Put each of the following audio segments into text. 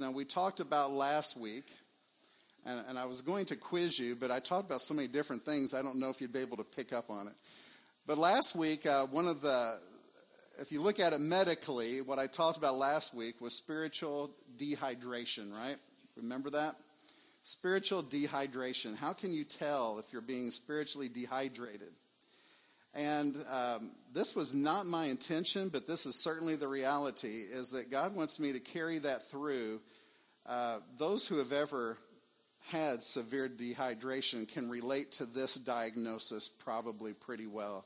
Now, we talked about last week, and, and I was going to quiz you, but I talked about so many different things, I don't know if you'd be able to pick up on it. But last week, uh, one of the, if you look at it medically, what I talked about last week was spiritual dehydration, right? Remember that? Spiritual dehydration. How can you tell if you're being spiritually dehydrated? And um, this was not my intention, but this is certainly the reality, is that God wants me to carry that through. Uh, those who have ever had severe dehydration can relate to this diagnosis probably pretty well.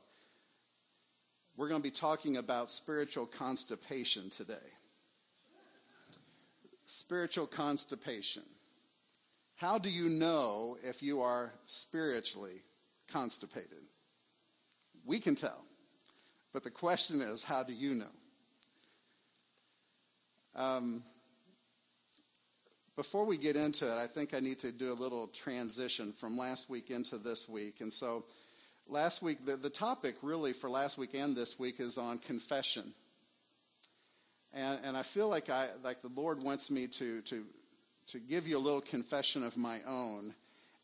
We're going to be talking about spiritual constipation today. Spiritual constipation. How do you know if you are spiritually constipated? We can tell. But the question is, how do you know? Um, before we get into it, I think I need to do a little transition from last week into this week. And so, last week, the, the topic really for last week and this week is on confession. And, and I feel like I like the Lord wants me to to to give you a little confession of my own.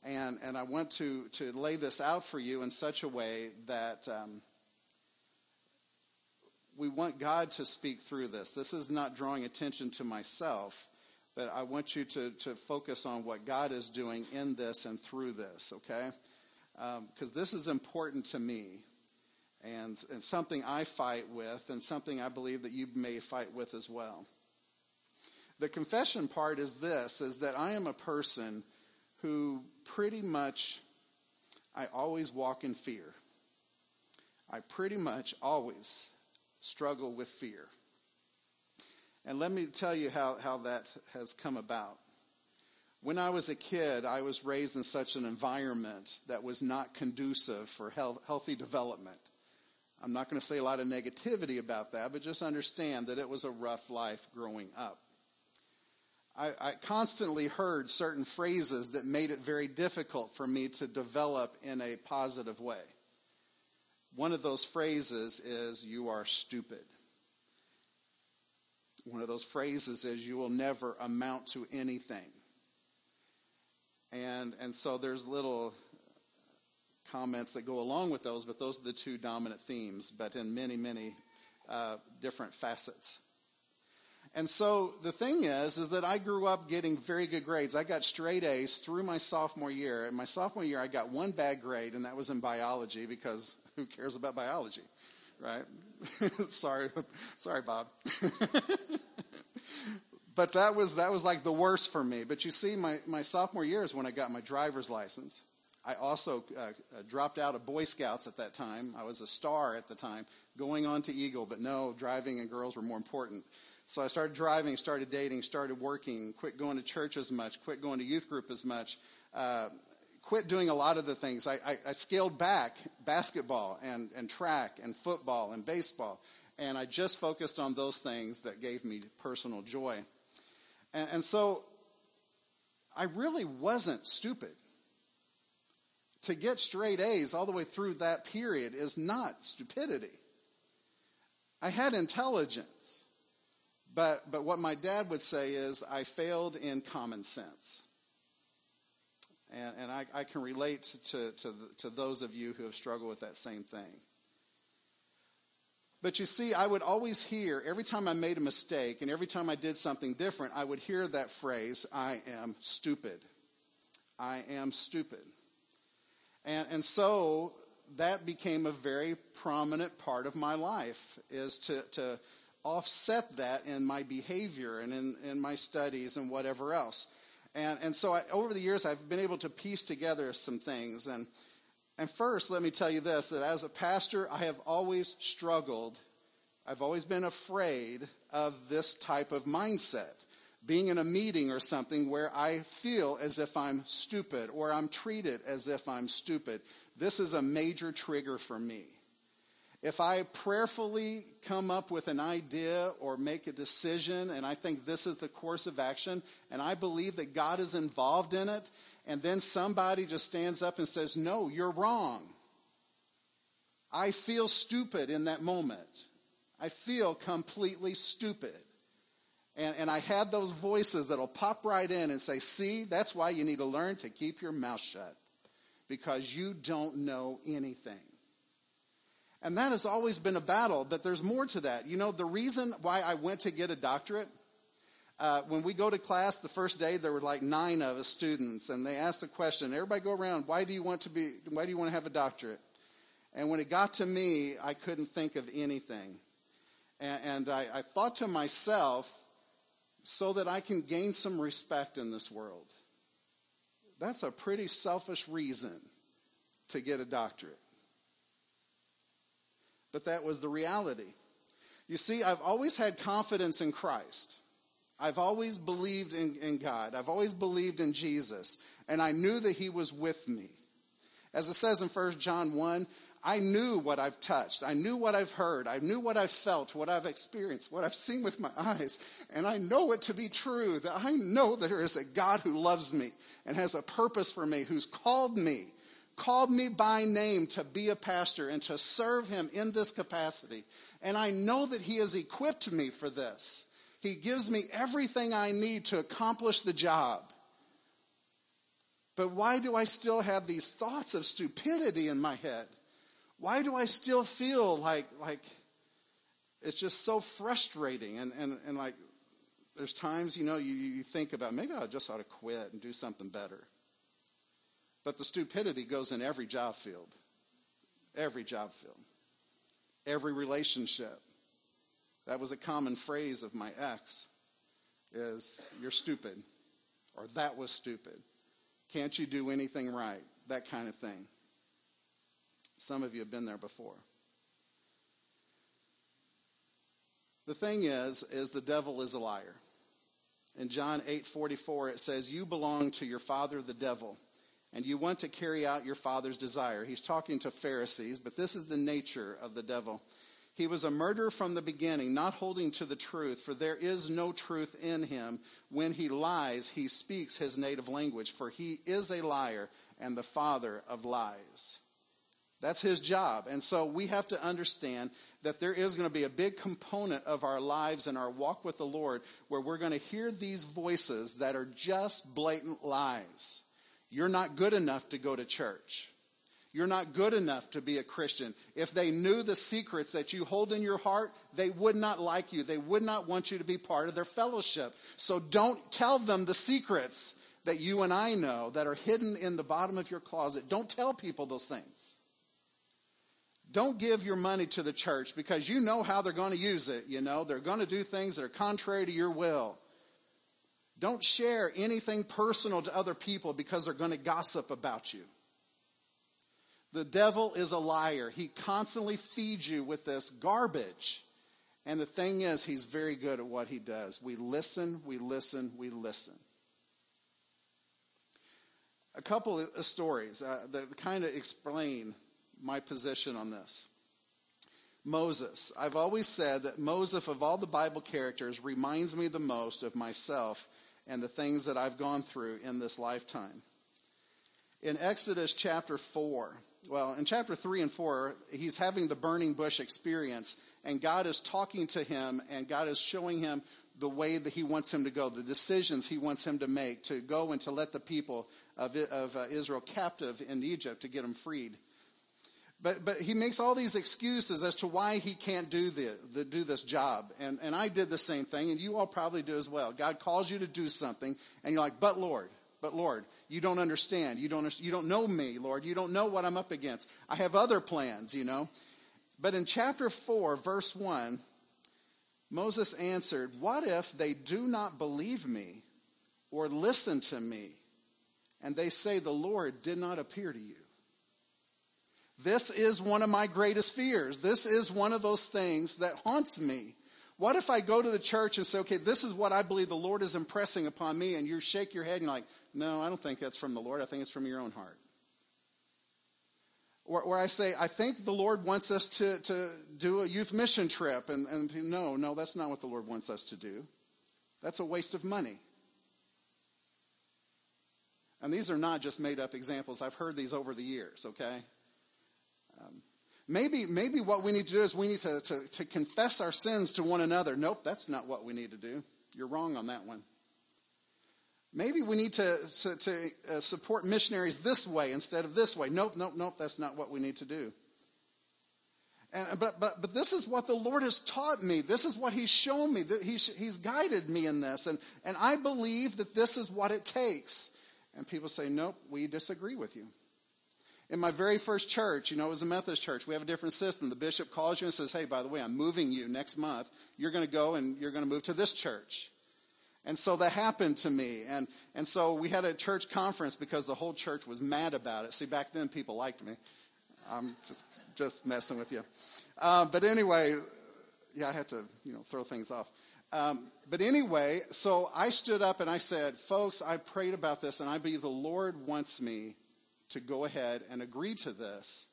And, and I want to, to lay this out for you in such a way that um, we want God to speak through this. This is not drawing attention to myself, but I want you to, to focus on what God is doing in this and through this, okay? Because um, this is important to me and, and something I fight with and something I believe that you may fight with as well. The confession part is this, is that I am a person who pretty much, I always walk in fear. I pretty much always struggle with fear. And let me tell you how, how that has come about. When I was a kid, I was raised in such an environment that was not conducive for health, healthy development. I'm not going to say a lot of negativity about that, but just understand that it was a rough life growing up. I, I, constantly heard certain phrases that made it very difficult for me to develop in a positive way. One of those phrases is, You are stupid. One of those phrases is, You will never amount to anything. And, and so there's little comments that go along with those, but those are the two dominant themes, but in many, many uh, different facets. And so the thing is, is that I grew up getting very good grades. I got straight A's through my sophomore year. In my sophomore year, I got one bad grade, and that was in biology because who cares about biology, right? sorry, sorry, Bob. but that was that was like the worst for me. But you see, my, my sophomore year is when I got my driver's license. I also uh, uh, dropped out of Boy Scouts at that time. I was a star at the time, going on to Eagle, but no, driving and girls were more important. So I started driving, started dating, started working, quit going to church as much, quit going to youth group as much, uh, quit doing a lot of the things. I, I, I scaled back basketball and, and track and football and baseball. And I just focused on those things that gave me personal joy. And, and so I really wasn't stupid. To get straight A's all the way through that period is not stupidity. I had intelligence. But, but what my dad would say is, I failed in common sense. And, and I, I can relate to, to, to those of you who have struggled with that same thing. But you see, I would always hear, every time I made a mistake and every time I did something different, I would hear that phrase, I am stupid. I am stupid. And, and so that became a very prominent part of my life, is to, to offset that in my behavior and in, in my studies and whatever else. And, and so I, over the years, I've been able to piece together some things. And, and first, let me tell you this that as a pastor, I have always struggled, I've always been afraid of this type of mindset. Being in a meeting or something where I feel as if I'm stupid or I'm treated as if I'm stupid. This is a major trigger for me. If I prayerfully come up with an idea or make a decision, and I think this is the course of action, and I believe that God is involved in it, and then somebody just stands up and says, No, you're wrong. I feel stupid in that moment. I feel completely stupid. And, and I have those voices that'll pop right in and say, see, that's why you need to learn to keep your mouth shut because you don't know anything. And that has always been a battle, but there's more to that. You know, the reason why I went to get a doctorate, uh, when we go to class the first day, there were like nine of us students, and they asked the question, everybody go around, why do you want to be, why do you want to have a doctorate? And when it got to me, I couldn't think of anything. And, and I, I thought to myself, so that I can gain some respect in this world. That's a pretty selfish reason to get a doctorate. But that was the reality. You see, I've always had confidence in Christ. I've always believed in, in, God. I've always believed in Jesus. And I knew that He was with me. As it says in 1 John 1, I knew what I've touched. I knew what I've heard. I knew what I've felt, what I've experienced, what I've seen with my eyes. And I know it to be true that I know there is a God who loves me and has a purpose for me, who's called me, called me by name to be a pastor and to serve him in this capacity. And I know that he has equipped me for this. He gives me everything I need to accomplish the job. But why do I still have these thoughts of stupidity in my head? why do I still feel like like it's just so frustrating and, and, and like there's times, you know, you, you think about maybe I just ought to quit and do something better. But the stupidity goes in every job field. Every job field. Every relationship. That was a common phrase of my ex is you're stupid or that was stupid. Can't you do anything right? That kind of thing. Some of you have been there before. The thing is, is the devil is a liar. In John 8:44 it says, "You belong to your father the devil, and you want to carry out your father's desire." He's talking to Pharisees, but this is the nature of the devil. He was a murderer from the beginning, not holding to the truth, for there is no truth in him. When he lies, he speaks his native language, for he is a liar and the father of lies. That's his job. And so we have to understand that there is going to be a big component of our lives and our walk with the Lord where we're going to hear these voices that are just blatant lies. You're not good enough to go to church. You're not good enough to be a Christian. If they knew the secrets that you hold in your heart, they would not like you. They would not want you to be part of their fellowship. So don't tell them the secrets that you and I know that are hidden in the bottom of your closet. Don't tell people those things. Don't give your money to the church because you know how they're going to use it. You know, they're going to do things that are contrary to your will. Don't share anything personal to other people because they're going to gossip about you. The devil is a liar. He constantly feeds you with this garbage. And the thing is, he's very good at what he does. We listen, we listen, we listen. A couple of stories uh, that kind of explain my position on this. Moses. I've always said that Moses, of all the Bible characters, reminds me the most of myself and the things that I've gone through in this lifetime. In Exodus chapter 4, well, in chapter 3 and 4, he's having the burning bush experience, and God is talking to him, and God is showing him the way that he wants him to go, the decisions he wants him to make to go and to let the people of, uh, Israel captive in Egypt to get them freed. But, but he makes all these excuses as to why he can't do, the, the, do this job. And, and I did the same thing, and you all probably do as well. God calls you to do something, and you're like, but Lord, but Lord, you don't understand. You don't, you don't know me, Lord. You don't know what I'm up against. I have other plans, you know. But in chapter 4, verse 1, Moses answered, What if they do not believe me or listen to me, and they say, The Lord did not appear to you? This is one of my greatest fears. This is one of those things that haunts me. What if I go to the church and say, okay, this is what I believe the Lord is impressing upon me, and you shake your head and you're like, no, I don't think that's from the Lord. I think it's from your own heart. Or, or I say, I think the Lord wants us to, to do a youth mission trip, and, and no, no, that's not what the Lord wants us to do. That's a waste of money. And these are not just made up examples. I've heard these over the years, okay? Maybe, maybe what we need to do is we need to, to, to confess our sins to one another. Nope, that's not what we need to do. You're wrong on that one. Maybe we need to, to, to uh, support missionaries this way instead of this way. Nope, nope, nope, that's not what we need to do. And, but, but, but this is what the Lord has taught me. This is what He's shown me. He's, he's guided me in this. And, and I believe that this is what it takes. And people say, nope, we disagree with you. In my very first church, you know, it was a Methodist church. We have a different system. The bishop calls you and says, hey, by the way, I'm moving you next month. You're going to go and you're going to move to this church. And so that happened to me. And, and so we had a church conference because the whole church was mad about it. See, back then people liked me. I'm just, just messing with you. Uh, but anyway, yeah, I had to, you know, throw things off. Um, but anyway, so I stood up and I said, folks, I prayed about this and I believe the Lord wants me to go ahead and agree to this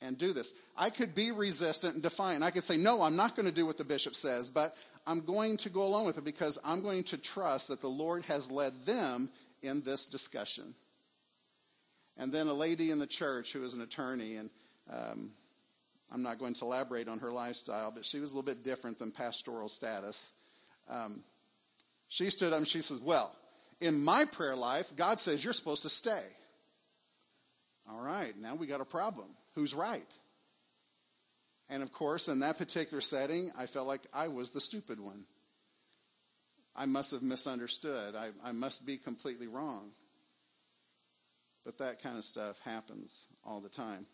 and do this. I could be resistant and defiant. I could say, no, I'm not going to do what the bishop says, but I'm going to go along with it because I'm going to trust that the Lord has led them in this discussion. And then a lady in the church who was an attorney, and um, I'm not going to elaborate on her lifestyle, but she was a little bit different than pastoral status. Um, she stood up and she says, Well, in my prayer life, God says you're supposed to stay. All right, now we got a problem. Who's right? And of course, in that particular setting, I felt like I was the stupid one. I must have misunderstood. I, I must be completely wrong. But that kind of stuff happens all the time.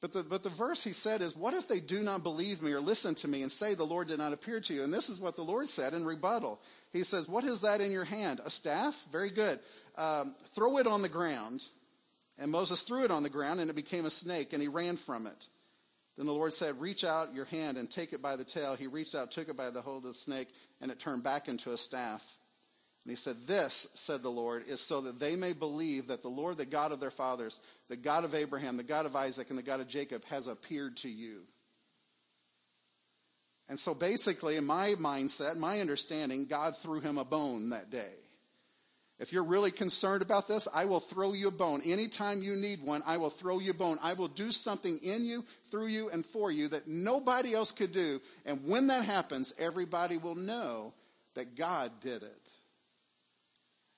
But the, but the verse he said is, What if they do not believe me or listen to me and say the Lord did not appear to you? And this is what the Lord said in rebuttal. He says, What is that in your hand? A staff? Very good. Um, throw it on the ground. And Moses threw it on the ground, and it became a snake, and he ran from it. Then the Lord said, Reach out your hand and take it by the tail. He reached out, took it by the hold of the snake, and it turned back into a staff. And he said, This, said the Lord, is so that they may believe that the Lord, the God of their fathers, the God of Abraham, the God of Isaac, and the God of Jacob, has appeared to you. And so basically, in my mindset, my understanding, God threw him a bone that day. If you're really concerned about this, I will throw you a bone. Anytime you need one, I will throw you a bone. I will do something in you, through you, and for you that nobody else could do. And when that happens, everybody will know that God did it.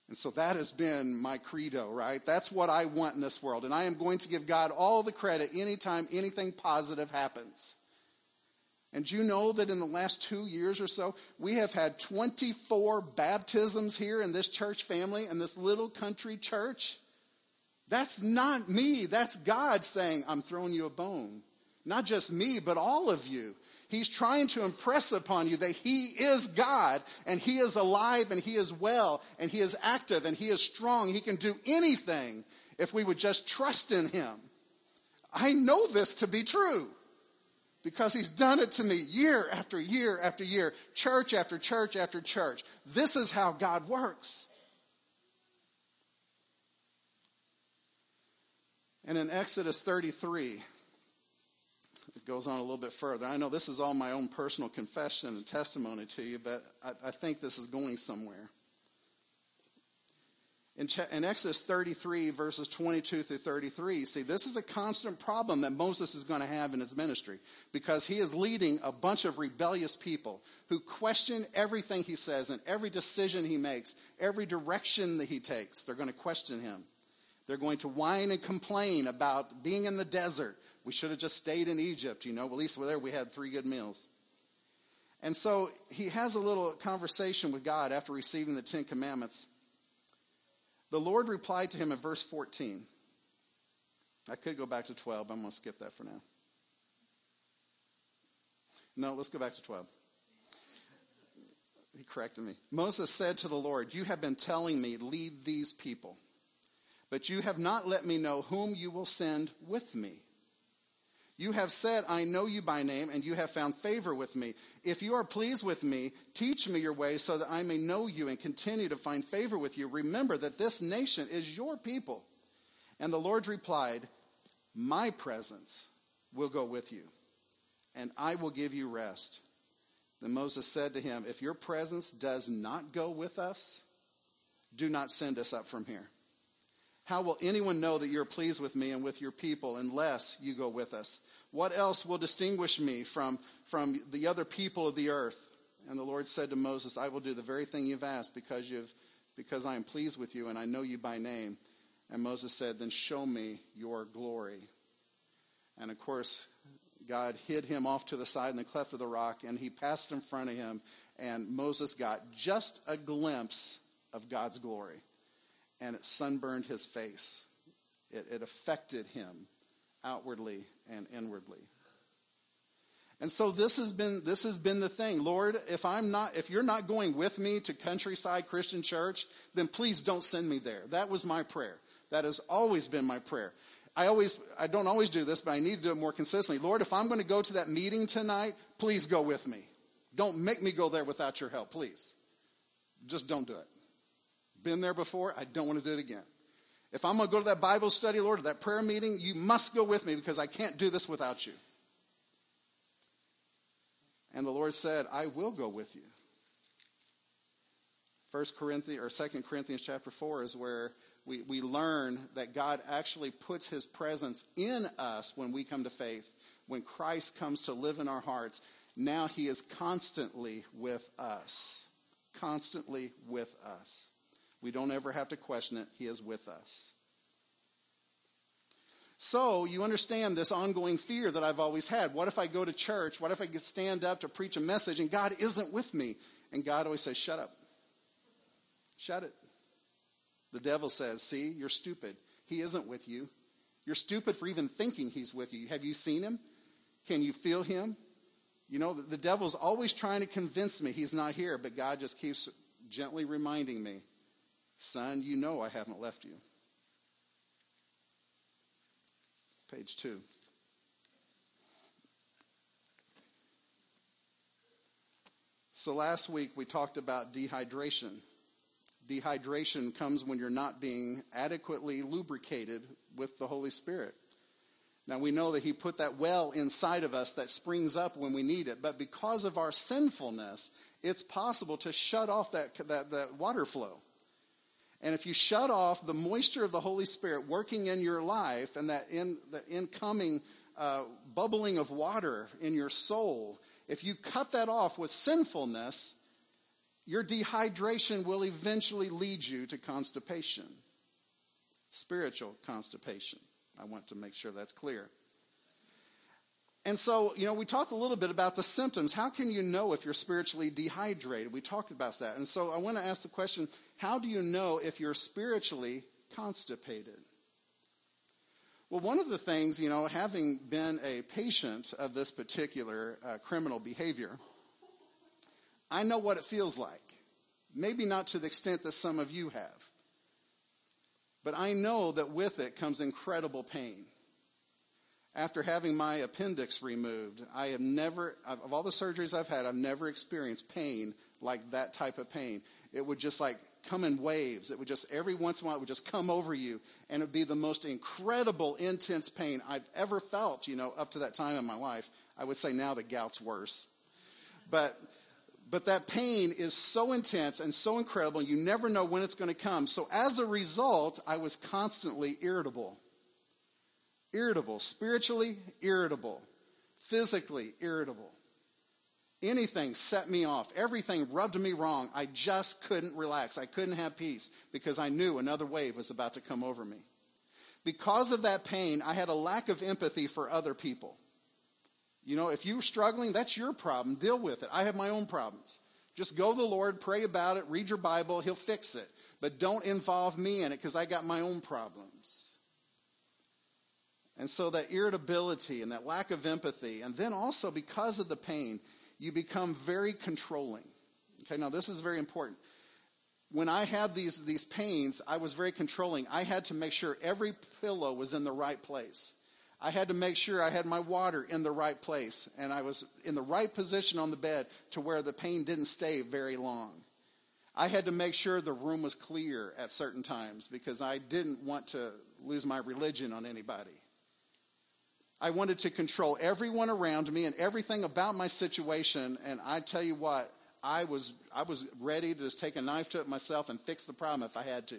And so that has been my credo, right? That's what I want in this world. And I am going to give God all the credit anytime anything positive happens. And you know that in the last two years or so, we have had 24 baptisms here in this church family, in this little country church? That's not me. That's God saying, I'm throwing you a bone. Not just me, but all of you. He's trying to impress upon you that He is God and He is alive and He is well and He is active and He is strong. He can do anything if we would just trust in Him. I know this to be true because He's done it to me year after year after year, church after church after church. This is how God works. And in Exodus 33, it goes on a little bit further. I know this is all my own personal confession and testimony to you, but I, I think this is going somewhere. In, in, Exodus 33, verses 22 through 33, see, this is a constant problem that Moses is going to have in his ministry because he is leading a bunch of rebellious people who question everything he says and every decision he makes, every direction that he takes. They're going to question him. They're going to whine and complain about being in the desert we should have just stayed in Egypt, you know. At least there we had three good meals. And so he has a little conversation with God after receiving the Ten Commandments. The Lord replied to him in verse 14. I could go back to 12, I'm going to skip that for now. No, let's go back to 12. He corrected me. Moses said to the Lord, You have been telling me, lead these people, but you have not let me know whom you will send with me. You have said, I know you by name, and you have found favor with me. If you are pleased with me, teach me your way so that I may know you and continue to find favor with you. Remember that this nation is your people. And the Lord replied, My presence will go with you, and I will give you rest. Then Moses said to him, If your presence does not go with us, do not send us up from here. How will anyone know that you're pleased with me and with your people unless you go with us? What else will distinguish me from, from the other people of the earth? And the Lord said to Moses, I will do the very thing you've asked because, you've, because I am pleased with you and I know you by name. And Moses said, Then show me your glory. And of course, God hid him off to the side in the cleft of the rock, and he passed in front of him, and Moses got just a glimpse of God's glory. And it sunburned his face. It, it affected him outwardly and inwardly. And so this has been this has been the thing. Lord, if I'm not if you're not going with me to Countryside Christian Church, then please don't send me there. That was my prayer. That has always been my prayer. I always, I don't always do this, but I need to do it more consistently. Lord, if I'm going to go to that meeting tonight, please go with me. Don't make me go there without your help, please. Just don't do it. Been there before, I don't want to do it again. If I'm going to go to that Bible study, Lord, or that prayer meeting, you must go with me because I can't do this without you. And the Lord said, I will go with you. First Corinthians or Second Corinthians chapter 4 is where we, we learn that God actually puts his presence in us when we come to faith. When Christ comes to live in our hearts, now he is constantly with us. Constantly with us. We don't ever have to question it. He is with us. So you understand this ongoing fear that I've always had. What if I go to church? What if I stand up to preach a message and God isn't with me? And God always says, shut up. Shut it. The devil says, See, you're stupid. He isn't with you. You're stupid for even thinking he's with you. Have you seen him? Can you feel him? You know, the, devil's always trying to convince me he's not here, but God just keeps gently reminding me, Son, you know I haven't left you. Page two. So last week we talked about dehydration. Dehydration comes when you're not being adequately lubricated with the Holy Spirit. Now we know that He put that well inside of us that springs up when we need it, but because of our sinfulness, it's possible to shut off that, that, that water flow. And if you shut off the moisture of the Holy Spirit working in your life and that in, the incoming uh, bubbling of water in your soul, if you cut that off with sinfulness, your dehydration will eventually lead you to constipation, spiritual constipation. I want to make sure that's clear. And so, you know, we talked a little bit about the symptoms. How can you know if you're spiritually dehydrated? We talked about that. And so I want to ask the question how do you know if you're spiritually constipated? Well, one of the things, you know, having been a patient of this particular uh, criminal behavior, I know what it feels like. Maybe not to the extent that some of you have. But I know that with it comes incredible pain. After having my appendix removed, I have never, of all the surgeries I've had, I've never experienced pain like that type of pain. It would just like come in waves. It would just, every once in a while, it would just come over you. And it would be the most incredible, intense pain I've ever felt, you know, up to that time in my life. I would say now the gout's worse. But but that pain is so intense and so incredible, you never know when it's going to come. So as a result, I was constantly irritable. Irritable. Spiritually irritable. Physically irritable. Anything set me off. Everything rubbed me wrong. I just couldn't relax. I couldn't have peace because I knew another wave was about to come over me. Because of that pain, I had a lack of empathy for other people. You know, if you're struggling, that's your problem. Deal with it. I have my own problems. Just go to the Lord, pray about it, read your Bible, He'll fix it. But don't involve me in it because I got my own problems. And so that irritability and that lack of empathy, and then also because of the pain, you become very controlling. Okay, now this is very important. When I had these, these pains, I was very controlling. I had to make sure every pillow was in the right place. I had to make sure I had my water in the right place and I was in the right position on the bed to where the pain didn't stay very long. I had to make sure the room was clear at certain times because I didn't want to lose my religion on anybody. I wanted to control everyone around me and everything about my situation. And I tell you what, I was, I was ready to just take a knife to it myself and fix the problem if I had to.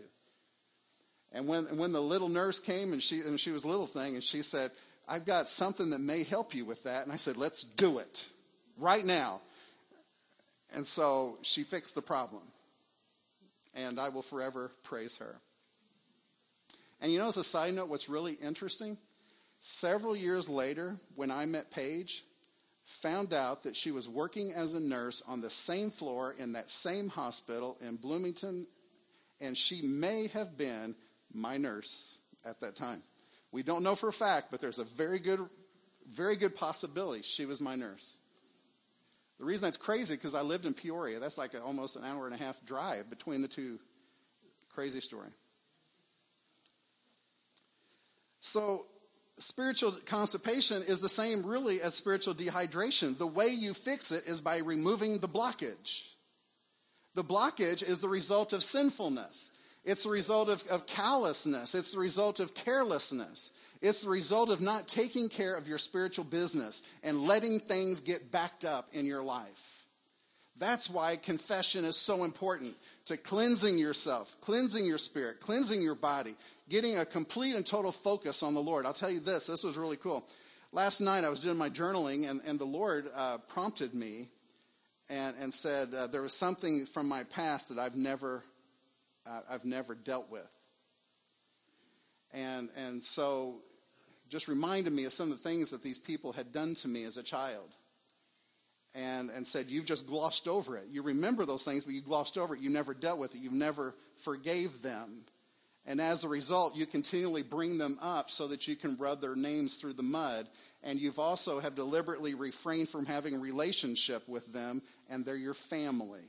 And when, when the little nurse came and she, and she was a little thing and she said, I've got something that may help you with that. And I said, let's do it right now. And so she fixed the problem. And I will forever praise her. And you know, as a side note, what's really interesting? Several years later, when I met Paige, found out that she was working as a nurse on the same floor in that same hospital in Bloomington, and she may have been my nurse at that time. We don't know for a fact, but there's a very good, very good possibility she was my nurse. The reason that's crazy because I lived in Peoria. That's like a, almost an hour and a half drive between the two. Crazy story. So, spiritual constipation is the same, really, as spiritual dehydration. The way you fix it is by removing the blockage. The blockage is the result of sinfulness. It's the result of, of callousness. It's the result of carelessness. It's the result of not taking care of your spiritual business and letting things get backed up in your life. That's why confession is so important to cleansing yourself, cleansing your spirit, cleansing your body, getting a complete and total focus on the Lord. I'll tell you this, this was really cool. Last night I was doing my journaling and, and the Lord uh, prompted me and, and said uh, there was something from my past that I've never uh, I've never dealt with. And, and so just reminded me of some of the things that these people had done to me as a child. And, and said, You've just glossed over it. You remember those things, but you glossed over it. You never dealt with it. You've never forgave them. And as a result, you continually bring them up so that you can rub their names through the mud. And you've also have deliberately refrained from having a relationship with them, and they're your family.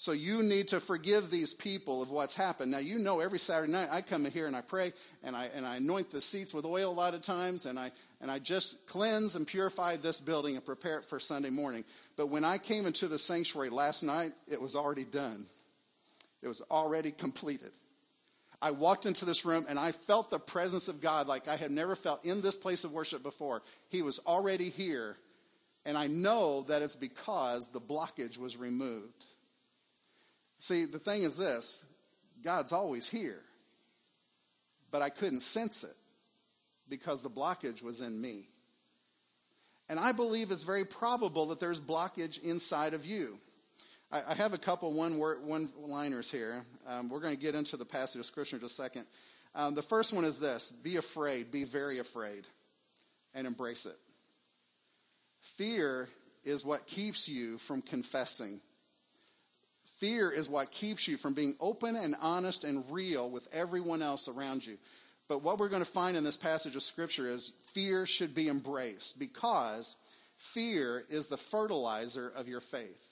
So you need to forgive these people of what's happened. Now you know every Saturday night I come in here and I pray and I and I anoint the seats with oil a lot of times and I and I just cleanse and purify this building and prepare it for Sunday morning. But when I came into the sanctuary last night, it was already done. It was already completed. I walked into this room and I felt the presence of God like I had never felt in this place of worship before. He was already here. And I know that it's because the blockage was removed. See, the thing is this God's always here, but I couldn't sense it because the blockage was in me. And I believe it's very probable that there's blockage inside of you. I, I have a couple one word, one liners here. Um, we're going to get into the passage of scripture in just a second. Um, the first one is this: Be afraid, be very afraid, and embrace it. Fear is what keeps you from confessing Fear is what keeps you from being open and honest and real with everyone else around you. But what we're going to find in this passage of Scripture is fear should be embraced because fear is the fertilizer of your faith.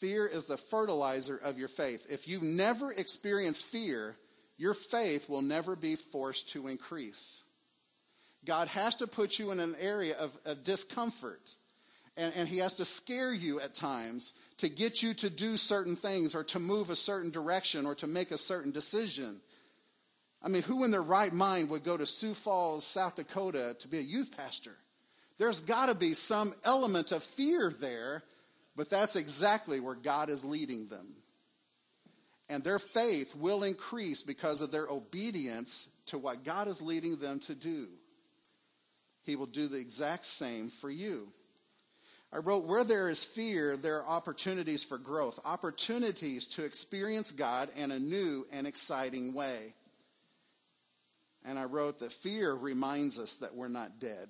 Fear is the fertilizer of your faith. If you've never experienced fear, your faith will never be forced to increase. God has to put you in an area of, of discomfort and, and he has to scare you at times to get you to do certain things or to move a certain direction or to make a certain decision. I mean, who in their right mind would go to Sioux Falls, South Dakota to be a youth pastor? There's got to be some element of fear there, but that's exactly where God is leading them. And their faith will increase because of their obedience to what God is leading them to do. He will do the exact same for you. I wrote, Where there is fear, there are opportunities for growth, opportunities to experience God in a new and exciting way. And I wrote that fear reminds us that we're not dead.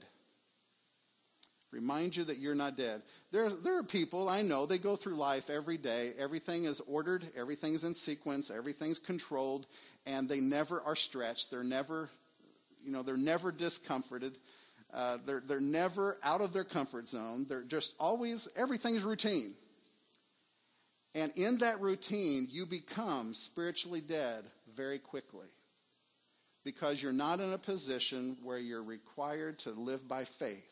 Remind you that you're not dead. There, there are people I know, they go through life every day. Everything is ordered, everything's in sequence, everything's controlled, and they never are stretched. They're never, you know, they're never discomforted. Uh, they're, they're never out of their comfort zone. They're just always, everything's routine. And in that routine, you become spiritually dead very quickly because you're not in a position where you're required to live by faith.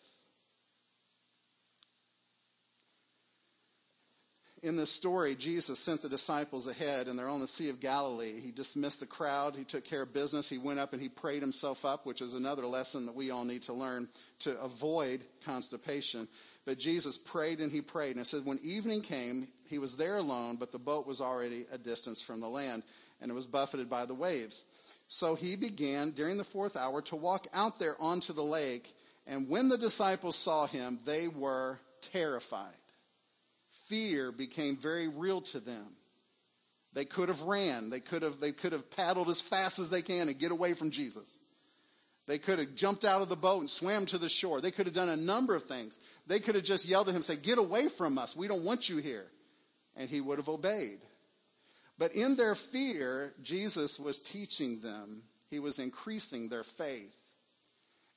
In this story, Jesus sent the disciples ahead, and they're on the Sea of Galilee. He dismissed the crowd. He took care of business. He went up and he prayed himself up, which is another lesson that we all need to learn to avoid constipation. But Jesus prayed and he prayed. And it said, when evening came, he was there alone, but the boat was already a distance from the land, and it was buffeted by the waves. So he began during the fourth hour to walk out there onto the lake. And when the disciples saw him, they were terrified fear became very real to them. They could have ran. They could have, they could have paddled as fast as they can and get away from Jesus. They could have jumped out of the boat and swam to the shore. They could have done a number of things. They could have just yelled at him, say, Get away from us. We don't want you here. And he would have obeyed. But in their fear, Jesus was teaching them, he was increasing their faith.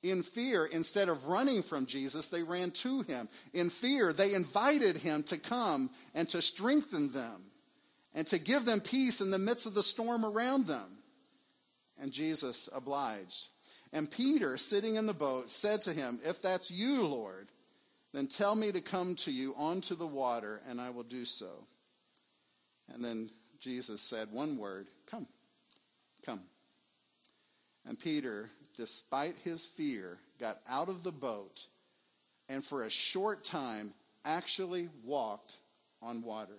In fear, instead of running from Jesus, they ran to him. In fear, they invited him to come and to strengthen them and to give them peace in the midst of the storm around them. And Jesus obliged. And Peter, sitting in the boat, said to him, If that's you, Lord, then tell me to come to you onto the water, and I will do so. And then Jesus said one word, Come, come. And Peter, despite his fear, got out of the boat and for a short time actually walked on water.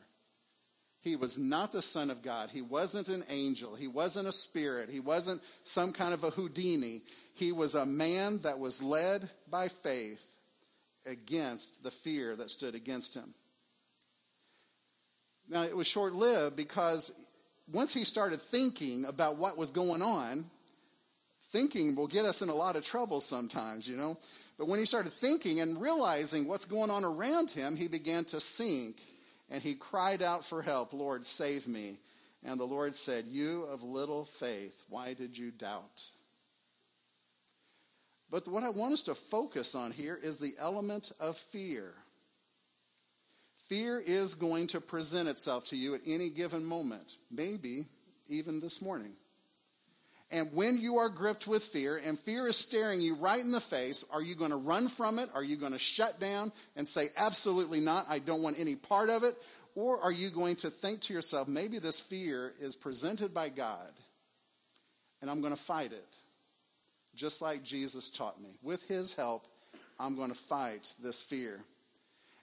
He was not the Son of God. He wasn't an angel. He wasn't a spirit. He wasn't some kind of a Houdini. He was a man that was led by faith against the fear that stood against him. Now, it was short lived because once he started thinking about what was going on, thinking will get us in a lot of trouble sometimes, you know. But when he started thinking and realizing what's going on around him, he began to sink and he cried out for help, Lord, save me. And the Lord said, You of little faith, why did you doubt? But what I want us to focus on here is the element of fear. Fear is going to present itself to you at any given moment, maybe even this morning. And when you are gripped with fear and fear is staring you right in the face, are you going to run from it? Are you going to shut down and say, absolutely not, I don't want any part of it? Or are you going to think to yourself, maybe this fear is presented by God and I'm going to fight it, just like Jesus taught me. With his help, I'm going to fight this fear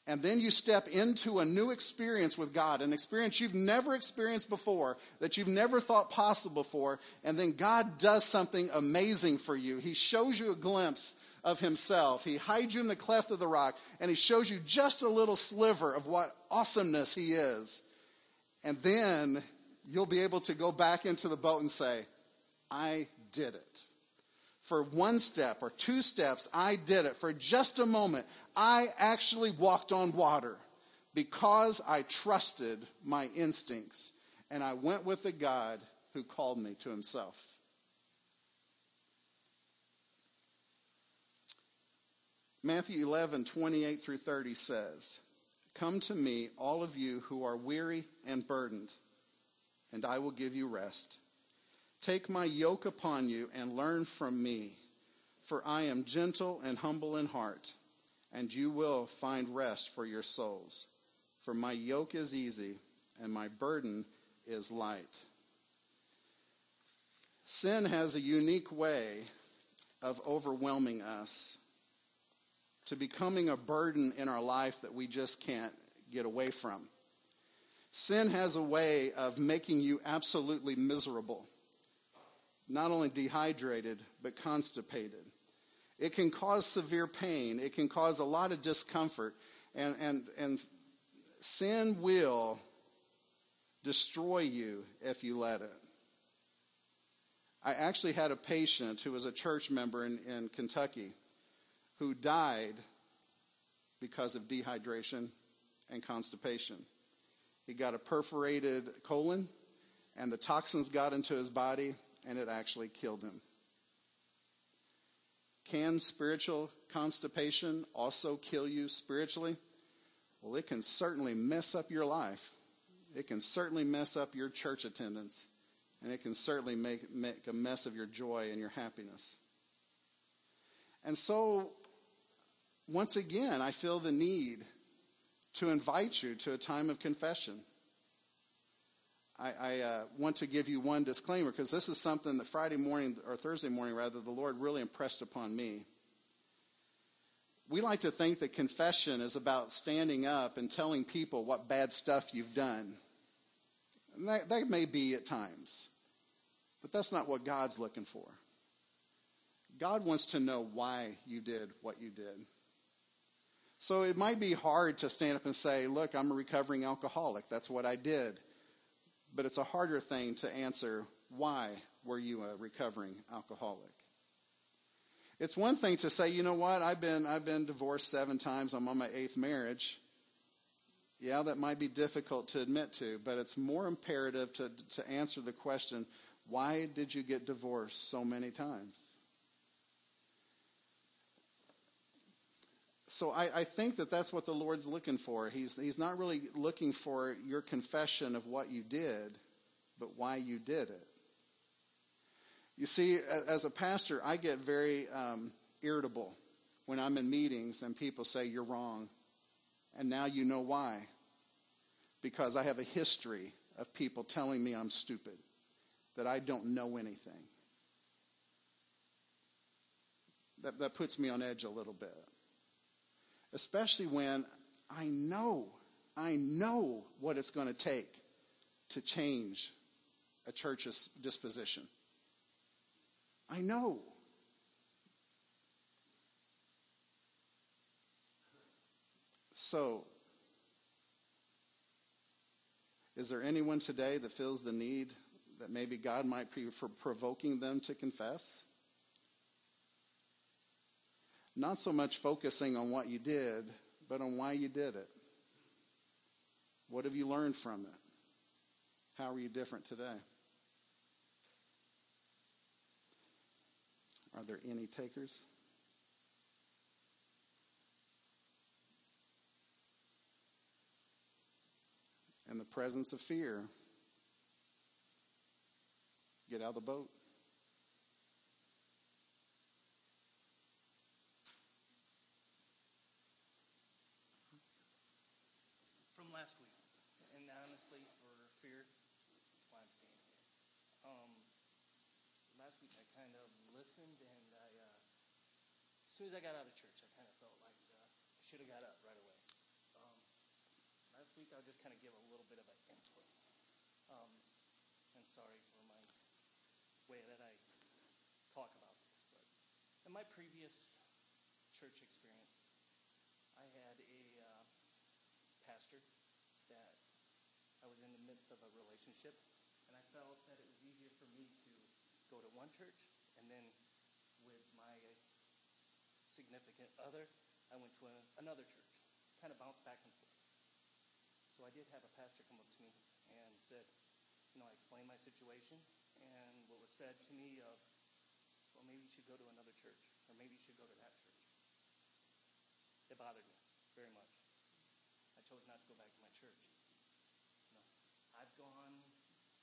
and then you step into a new experience with God, an experience you've never experienced before, that you've never thought possible before, and then God does something amazing for you. He shows you a glimpse of himself. He hides you in the cleft of the rock, and he shows you just a little sliver of what awesomeness he is. And then you'll be able to go back into the boat and say, I did it for one step or two steps, I did it. For just a moment, I actually walked on water because I trusted my instincts and I went with the God who called me to himself. Matthew 11, 28 through 30 says, Come to me, all of you who are weary and burdened, and I will give you rest. Take my yoke upon you and learn from me, for I am gentle and humble in heart, and you will find rest for your souls. For my yoke is easy and my burden is light. Sin has a unique way of overwhelming us to becoming a burden in our life that we just can't get away from. Sin has a way of making you absolutely miserable not only dehydrated, but constipated. It can cause severe pain. It can cause a lot of discomfort. And, and, and sin will destroy you if you let it. I actually had a patient who was a church member in, in Kentucky who died because of dehydration and constipation. He got a perforated colon, and the toxins got into his body, and it actually killed him. Can spiritual constipation also kill you spiritually? Well, it can certainly mess up your life. It can certainly mess up your church attendance. And it can certainly make, make a mess of your joy and your happiness. And so, once again, I feel the need to invite you to a time of confession. I, I uh, want to give you one disclaimer because this is something that Friday morning, or Thursday morning rather, the Lord really impressed upon me. We like to think that confession is about standing up and telling people what bad stuff you've done. And that, that may be at times, but that's not what God's looking for. God wants to know why you did what you did. So it might be hard to stand up and say, Look, I'm a recovering alcoholic. That's what I did. But it's a harder thing to answer, Why were you a recovering alcoholic? It's one thing to say, you know what, I've been, I've been divorced seven times, I'm on my eighth marriage. Yeah, that might be difficult to admit to, but it's more imperative to, to answer the question why did you get divorced so many times? So I, I, think that that's what the Lord's looking for. He's, he's not really looking for your confession of what you did, but why you did it. You see, as a pastor, I get very um, irritable when I'm in meetings and people say, You're wrong. And now you know why. Because I have a history of people telling me I'm stupid, that I don't know anything. That, that puts me on edge a little bit. Especially when I know, I know what it's going to take to change a church's disposition. I know. So, is there anyone today that feels the need that maybe God might be for provoking them to confess? Not so much focusing on what you did, but on why you did it. What have you learned from it? How are you different today? Are there any takers? In the presence of fear, get out of the boat. From last week, and honestly, for fear, that's why I'm standing here. Um, last week I kind of listened, and I, uh, as soon as I got out of church, I kind of felt like uh, I should have got up right away. Um, last week, I'll just kind of give a little bit of an input. Um, and sorry for my way that I talk about this, but in my previous church experience, I had a uh, pastor that I was in the midst of a relationship, and I felt that it was easier for me to go to one church and then significant other, I went to a, another church, kind of bounced back and forth. So I did have a pastor come up to me and said, you know, I explained my situation and what was said to me of, well, maybe you should go to another church or maybe you should go to that church. It bothered me very much. I chose not to go back to my church. You know, I've gone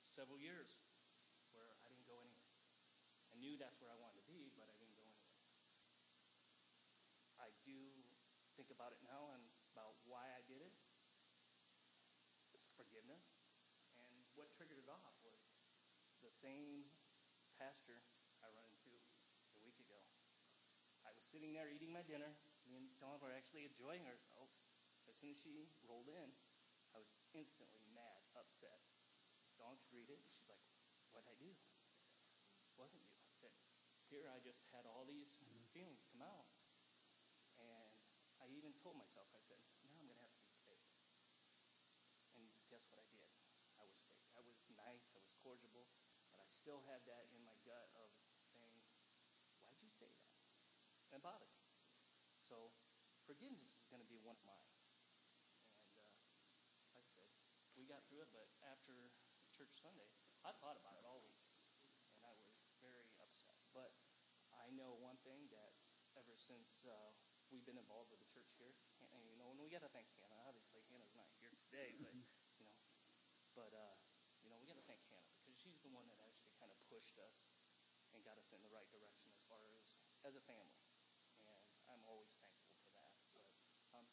several years where I didn't go anywhere. I knew that's where I wanted to be, but I didn't. I do think about it now and about why I did it. It's forgiveness. And what triggered it off was the same pastor I run into a week ago. I was sitting there eating my dinner. Me and Dawn were actually enjoying ourselves. As soon as she rolled in, I was instantly mad, upset. Dawn could read it, and she's like, What'd I do? wasn't you I said, here I just had all these mm-hmm. feelings come out. Told myself, I said, now I'm going to have to be fake. And guess what I did? I was fake. I was nice. I was cordial. But I still had that in my gut of saying, why'd you say that? And it bothered me. So forgiveness is going to be one of mine. And uh, like I said, we got through it, but after church Sunday, I thought about it all week. And I was very upset. But I know one thing that ever since uh, we've been involved with the church here, and you know, and we got to thank Hannah. Obviously, Hannah's not here today, but you know, but uh, you know, we got to thank Hannah because she's the one that actually kind of pushed us and got us in the right direction as far as as a family, and I'm always thankful for that. But um,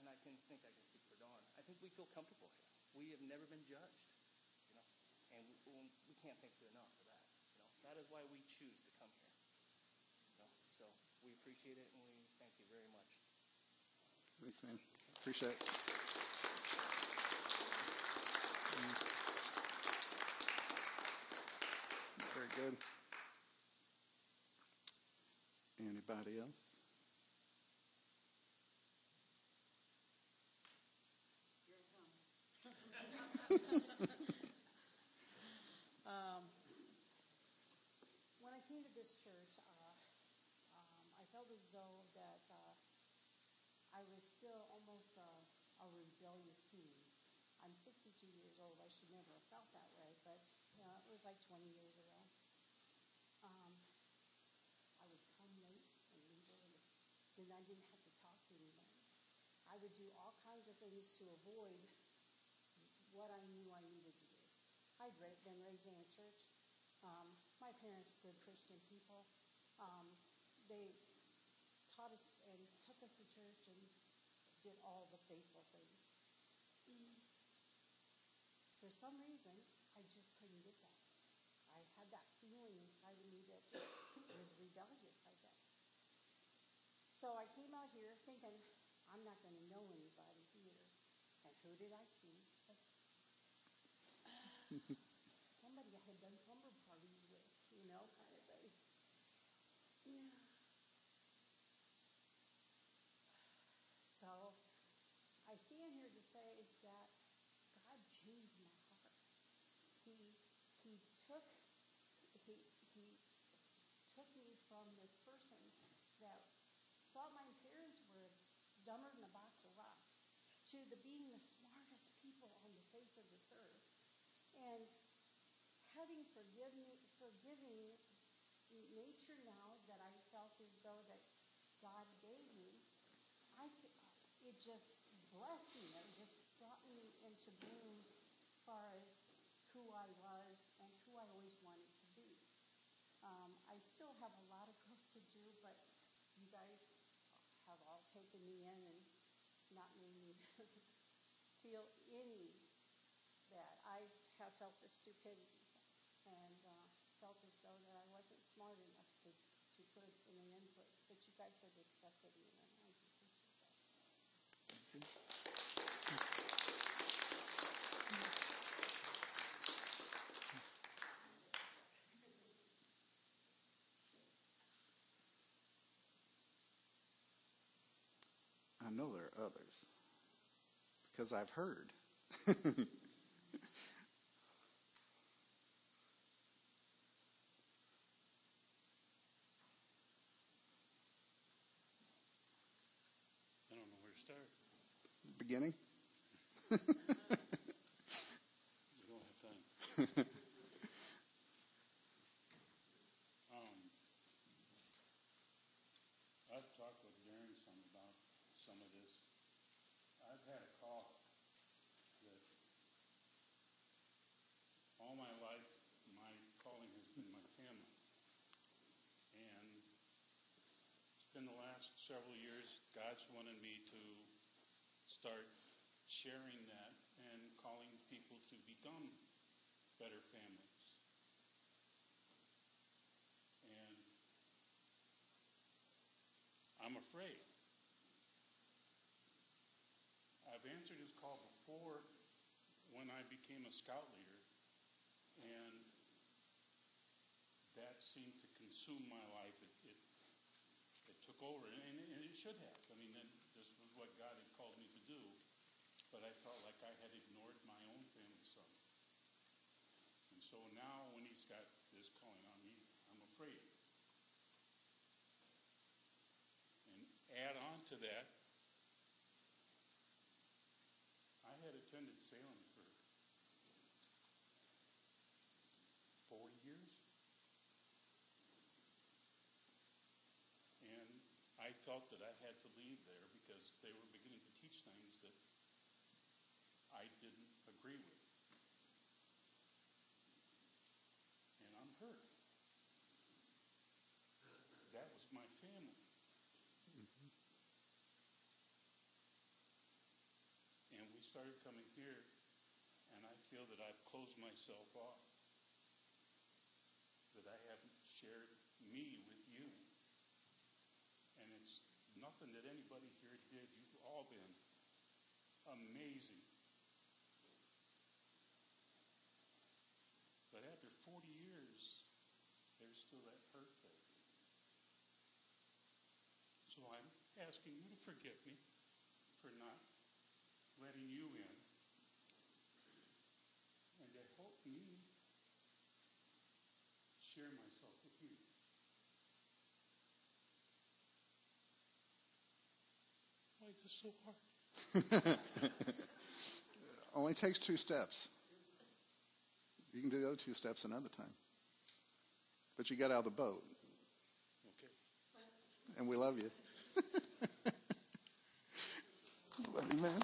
and I can think I can speak for Dawn. I think we feel comfortable here. We have never been judged, you know, and we, we can't thank you enough for that. You know, that is why we choose to come here. You know, so we appreciate it and we thank you very much. Thanks, man. Appreciate it. Very good. Anybody else? um, when I came to this church, as though that uh, I was still almost a, a rebellious teen. I'm 62 years old. I should never have felt that way, but you know, it was like 20 years ago. Um, I would come late and leave early. Then I didn't have to talk to anyone. I would do all kinds of things to avoid what I knew I needed to do. I'd been raised in a church. Um, my parents were Christian people. Um, they taught us and took us to church and did all the faithful things. For some reason, I just couldn't get that. I had that feeling inside of me that just was rebellious, I guess. So I came out here thinking, I'm not going to know anybody here. And who did I see? Somebody I had done slumber parties with, you know, kind of thing. Yeah. So I stand here to say that God changed my heart. He he took he he took me from this person that thought my parents were dumber than a box of rocks to the being the smartest people on the face of this earth. And having forgiven, forgiving nature now that I felt as though that God gave me, I it just blessed me. It just brought me into bloom as far as who I was and who I always wanted to be. Um, I still have a lot of growth to do, but you guys have all taken me in and not made me feel any that I have felt the stupidity and uh, felt as though that I wasn't smart enough to, to put in the input. But you guys have accepted me, and I. I know there are others because I've heard. start? You don't have time. um, I've Um, talked with Darren some about some of this. I've had a call that all my life, my calling has been my family. And it's been the last several years, God's wanted me to start sharing that and calling people to become better families. And I'm afraid. I've answered his call before when I became a scout leader, and that seemed to consume my life. It, it, it took over, and, and it should have. I mean, this was what God had called me to do, but I felt like I had ignored my own family son. And so now, when he's got this calling on me, I'm afraid. And add on to that, I had attended Salem for 40 years. And I felt that I had to leave there because they were beginning to teach things that I didn't agree with. And I'm hurt. That was my family. Mm-hmm. And we started coming here, and I feel that I've closed myself off. That I haven't shared me with you. And it's nothing that anybody here did. You've all been amazing. But after 40 years, there's still that hurt there. So I'm asking you to forgive me for not letting you in and to help me share myself with you. Why is so hard? Only takes two steps. You can do the other two steps another time. But you got out of the boat, Okay. and we love you. love you, man.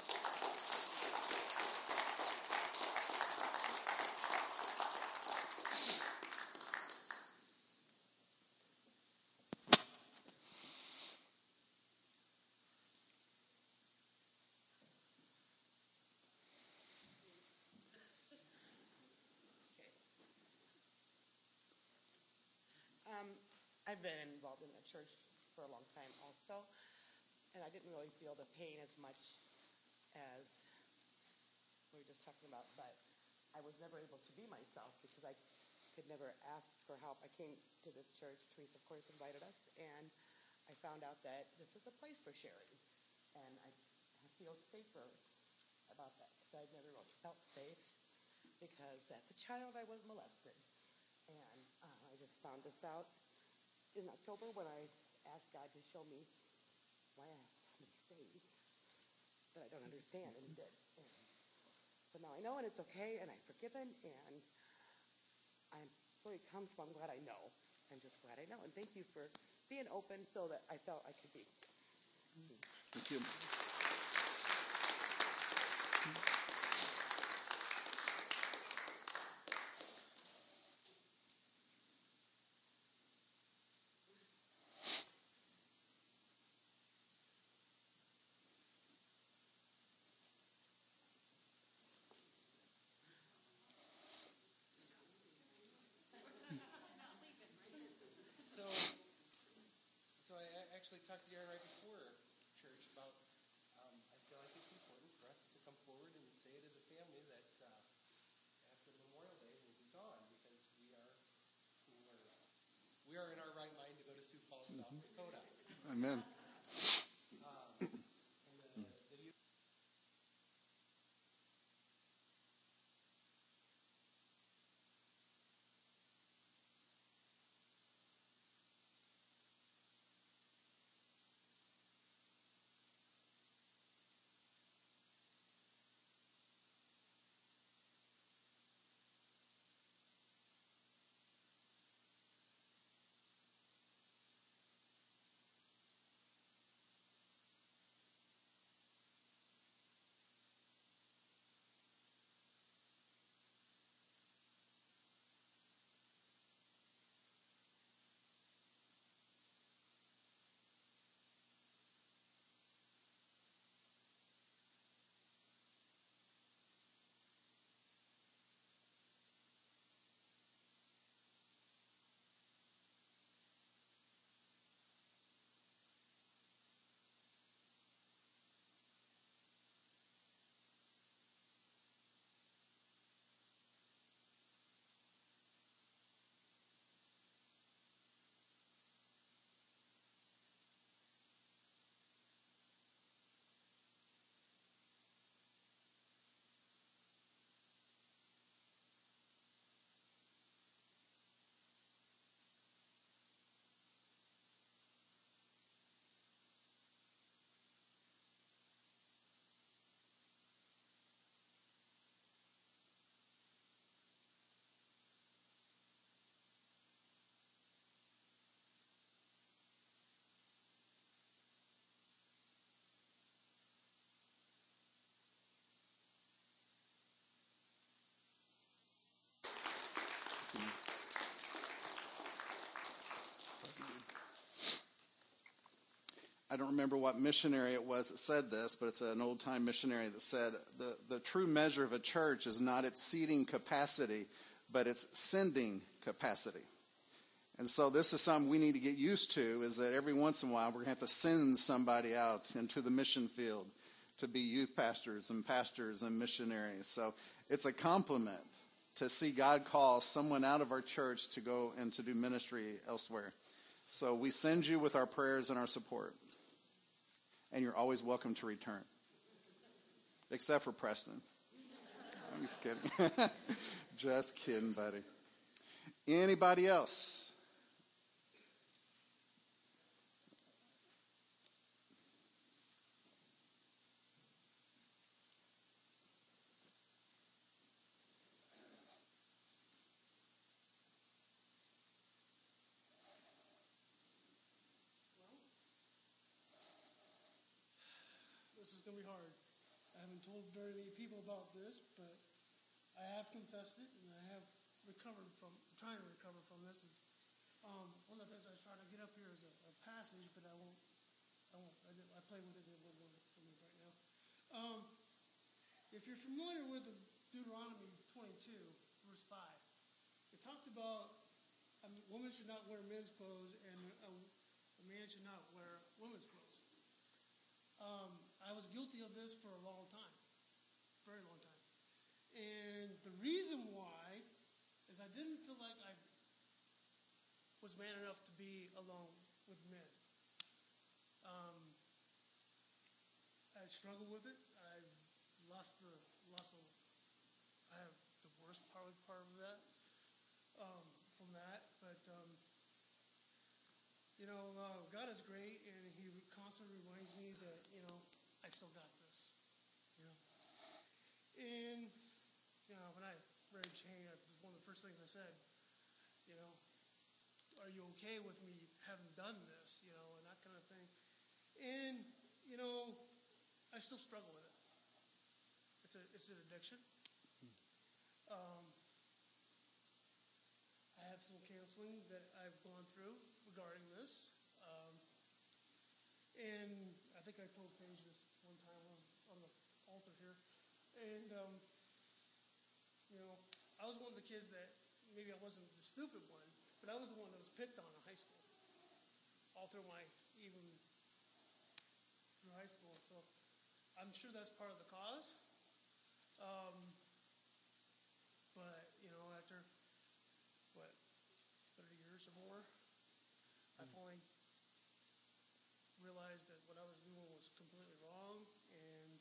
Um, I've been involved in the church for a long time also, and I didn't really feel the pain as much as we were just talking about, but I was never able to be myself because I could never ask for help. I came to this church, Teresa, of course, invited us, and I found out that this is a place for sharing, and I, feel safer about that because I've never really felt safe because as a child I was molested. And uh, I just found this out in October when I asked God to show me why I have so many things that I don't understand, and He did. And so now I know, and it's okay, and I'm forgiven, and I'm very comfortable. I'm glad I know. I'm just glad I know. And thank you for being open so that I felt I could be. Thank you. So, talked to Darren right before church about. Um, I feel like it's important for us to come forward and say it as a family that uh, after Memorial Day we'll be gone because we are we are we are in our right mind to go to Sioux Falls, South Dakota. Amen. I don't remember what missionary it was that said this, but it's an old time missionary that said the, the true measure of a church is not its seating capacity, but its sending capacity. And so this is something we need to get used to is that every once in a while we're going to have to send somebody out into the mission field to be youth pastors and pastors and missionaries. So it's a compliment to see God call someone out of our church to go and to do ministry elsewhere. So we send you with our prayers and our support. And you're always welcome to return. Except for Preston. I'm just kidding. Just kidding, buddy. Anybody else? This is going to be hard. I haven't told very many people about this, but I have confessed it, and I have recovered from, trying to recover from this. Is um, one of the things I was trying to get up here is a, a passage, but I won't. I won't. I, did, I play with it. It won't work for me right now. Um, if you're familiar with Deuteronomy 22, verse 5, it talks about a woman should not wear men's clothes and a, a man should not wear women's clothes. Um, I was guilty of this for a long time. And the reason why is I didn't feel like I was man enough to be alone with men. Um, I struggled with it. I've lost the lost. The, I have divorced part of part of that um, from that, but um, you know, uh, God is great, and He constantly reminds me that you know I still got this. You know, and you know when I it was one of the first things I said. You know, are you okay with me having done this? You know, and that kind of thing. And you know, I still struggle with it. It's a it's an addiction. Um, I have some counseling that I've gone through regarding this. Um, and I think I told Paige this one time on, on the altar here. And, um, I was one of the kids that maybe I wasn't the stupid one, but I was the one that was picked on in high school. All through my, even through high school. So I'm sure that's part of the cause. Um, but, you know, after, what, 30 years or more, I finally realized that what I was doing was completely wrong and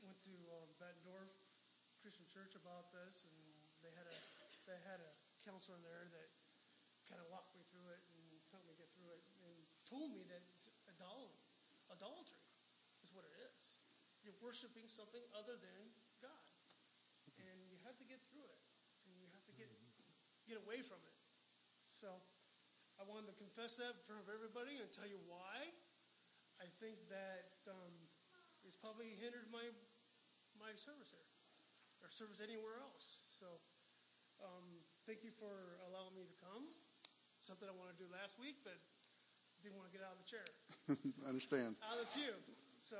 went to um, Bettendorf Christian Church about this, and they had a they had a counselor there that kind of walked me through it and helped me get through it, and told me that it's idolatry. Idolatry is what it is. You're worshiping something other than God, and you have to get through it, and you have to get get away from it. So I wanted to confess that in front of everybody and tell you why. I think that um, it's probably hindered my my service here or service anywhere else. So um, thank you for allowing me to come. Something I wanted to do last week, but didn't want to get out of the chair, I Understand. out of the pew. So